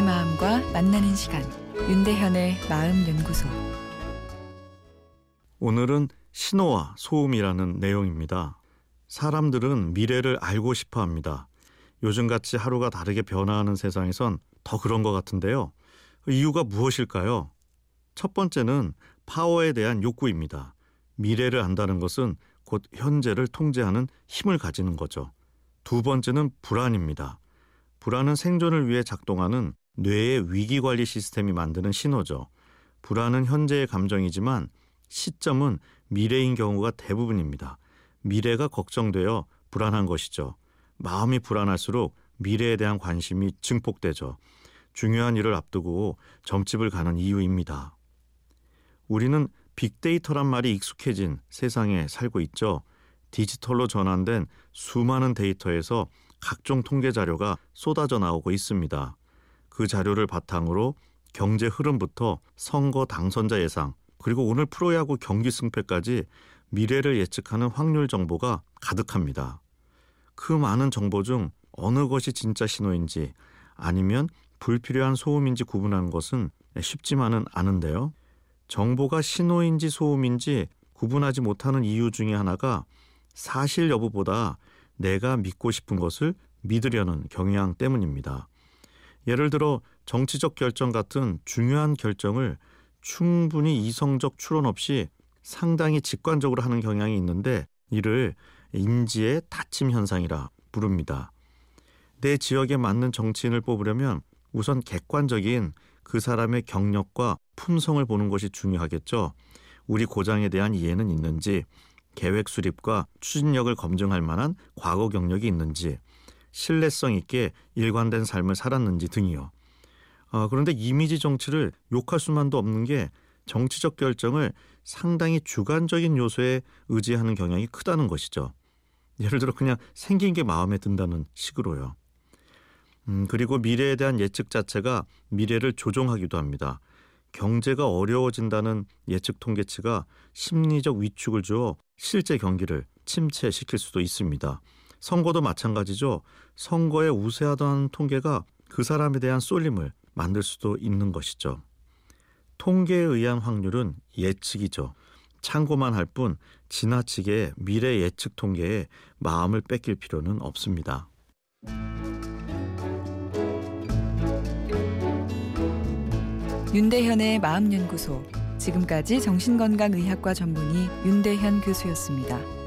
만나는 시간 윤대현의 마음 연구소 오늘은 신호와 소음이라는 내용입니다. 사람들은 미래를 알고 싶어 합니다. 요즘같이 하루가 다르게 변화하는 세상에선 더 그런 것 같은데요. 이유가 무엇일까요? 첫 번째는 파워에 대한 욕구입니다. 미래를 안다는 것은 곧 현재를 통제하는 힘을 가지는 거죠. 두 번째는 불안입니다. 불안은 생존을 위해 작동하는 뇌의 위기 관리 시스템이 만드는 신호죠. 불안은 현재의 감정이지만 시점은 미래인 경우가 대부분입니다. 미래가 걱정되어 불안한 것이죠. 마음이 불안할수록 미래에 대한 관심이 증폭되죠. 중요한 일을 앞두고 점집을 가는 이유입니다. 우리는 빅데이터란 말이 익숙해진 세상에 살고 있죠. 디지털로 전환된 수많은 데이터에서 각종 통계 자료가 쏟아져 나오고 있습니다. 그 자료를 바탕으로 경제 흐름부터 선거 당선자 예상, 그리고 오늘 프로야구 경기 승패까지 미래를 예측하는 확률 정보가 가득합니다. 그 많은 정보 중 어느 것이 진짜 신호인지 아니면 불필요한 소음인지 구분하는 것은 쉽지만은 않은데요. 정보가 신호인지 소음인지 구분하지 못하는 이유 중에 하나가 사실 여부보다 내가 믿고 싶은 것을 믿으려는 경향 때문입니다. 예를 들어 정치적 결정 같은 중요한 결정을 충분히 이성적 추론 없이 상당히 직관적으로 하는 경향이 있는데 이를 인지의 닫힘 현상이라 부릅니다. 내 지역에 맞는 정치인을 뽑으려면 우선 객관적인 그 사람의 경력과 품성을 보는 것이 중요하겠죠. 우리 고장에 대한 이해는 있는지, 계획 수립과 추진력을 검증할 만한 과거 경력이 있는지, 신뢰성 있게 일관된 삶을 살았는지 등이요. 어, 그런데 이미지 정치를 욕할 수만도 없는 게 정치적 결정을 상당히 주관적인 요소에 의지하는 경향이 크다는 것이죠. 예를 들어 그냥 생긴 게 마음에 든다는 식으로요. 음, 그리고 미래에 대한 예측 자체가 미래를 조종하기도 합니다. 경제가 어려워진다는 예측 통계치가 심리적 위축을 주어 실제 경기를 침체시킬 수도 있습니다. 선거도 마찬가지죠. 선거에 우세하던 통계가 그 사람에 대한 쏠림을 만들 수도 있는 것이죠. 통계에 의한 확률은 예측이죠. 참고만 할 뿐 지나치게 미래 예측 통계에 마음을 뺏길 필요는 없습니다. 윤대현의 마음연구소 지금까지 정신건강의학과 전문의 윤대현 교수였습니다.